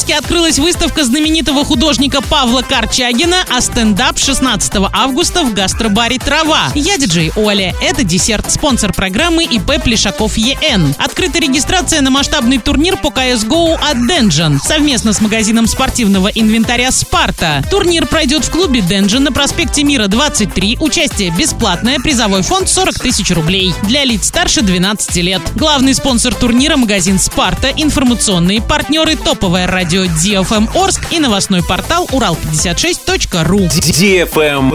Орске открылась выставка знаменитого художника Павла Корчагина, а стендап 16 августа в гастробаре «Трава». Я диджей Оля. Это десерт. Спонсор программы ИП Плешаков ЕН. Открыта регистрация на масштабный турнир по CSGO от Dungeon совместно с магазином спортивного инвентаря «Спарта». Турнир пройдет в клубе Dungeon на проспекте Мира 23. Участие бесплатное. Призовой фонд 40 тысяч рублей. Для лиц старше 12 лет. Главный спонсор турнира – магазин «Спарта», информационные партнеры, топовое радио DFM Орск и новостной портал урал56.ру. DFM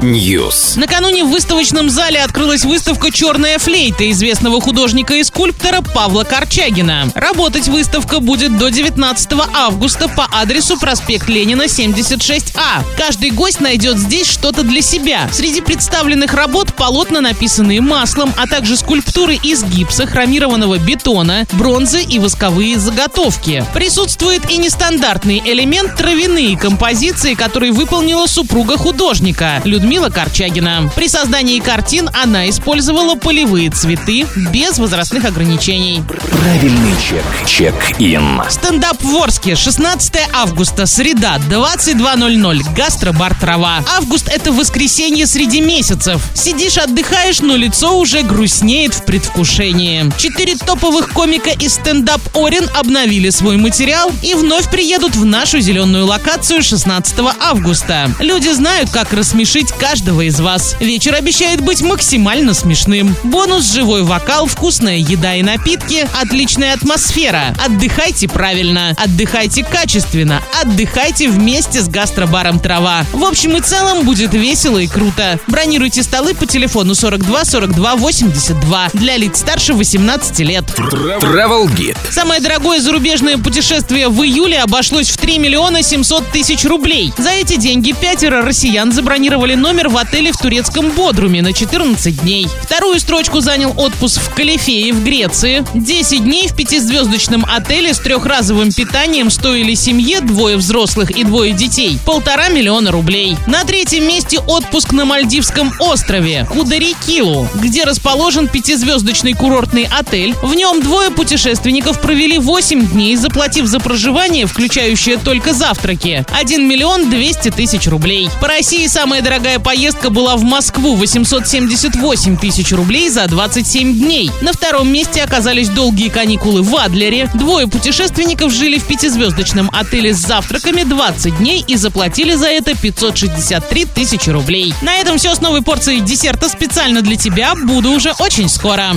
News. Накануне в выставочном зале открылась выставка «Черная флейта» известного художника и скульптора Павла Корчагина. Работать выставка будет до 19 августа по адресу проспект Ленина, 76А. Каждый гость найдет здесь что-то для себя. Среди представленных работ полотна, написанные маслом, а также скульптуры из гипса, хромированного бетона, бронзы и восковые заготовки. Присутствует и нестандартный элемент травяные композиции, которые выполнила супруга художника Людмила Корчагина. При создании картин она использовала полевые цветы без возрастных ограничений. Правильный чек. Чек-ин. Стендап в Орске. 16 августа. Среда. 22.00. Гастробар «Трава». Август — это воскресенье среди месяцев. Сидишь, отдыхаешь, но лицо уже грустнеет в предвкушении. Четыре топовых комика из стендап Орин обновили свой материал и вновь приедут в нашу зеленую локацию 16 августа. Люди знают, как рассмешить каждого из вас. Вечер обещает быть максимально смешным. Бонус – живой вокал, вкусная еда и напитки, отличная атмосфера. Отдыхайте правильно, отдыхайте качественно, отдыхайте вместе с гастробаром «Трава». В общем и целом будет весело и круто. Бронируйте столы по телефону 42 42 82 для лиц старше 18 лет. Travel Guide. Самое дорогое зарубежное путешествие в июле обошлось в 3 миллиона 700 тысяч рублей. За эти деньги пятеро россиян забронировали номер в отеле в турецком Бодруме на 14 дней. Вторую строчку занял отпуск в Калифее в Греции. 10 дней в пятизвездочном отеле с трехразовым питанием стоили семье, двое взрослых и двое детей, полтора миллиона рублей. На третьем месте отпуск на Мальдивском острове Кударикилу, где расположен пятизвездочный курортный отель. В нем двое путешественников провели 8 дней, заплатив за проживание, включающее только завтраки, 1 миллион 200 тысяч рублей. По России самая дорогая поездка была в Москву 878 тысяч рублей за 27 дней. На втором месте оказались долгие каникулы в Адлере. Двое путешественников жили в пятизвездочном отеле с завтраками 20 дней и заплатили за это 563 тысячи рублей. На этом все с новой порцией десерта специально для тебя. Буду уже очень скоро.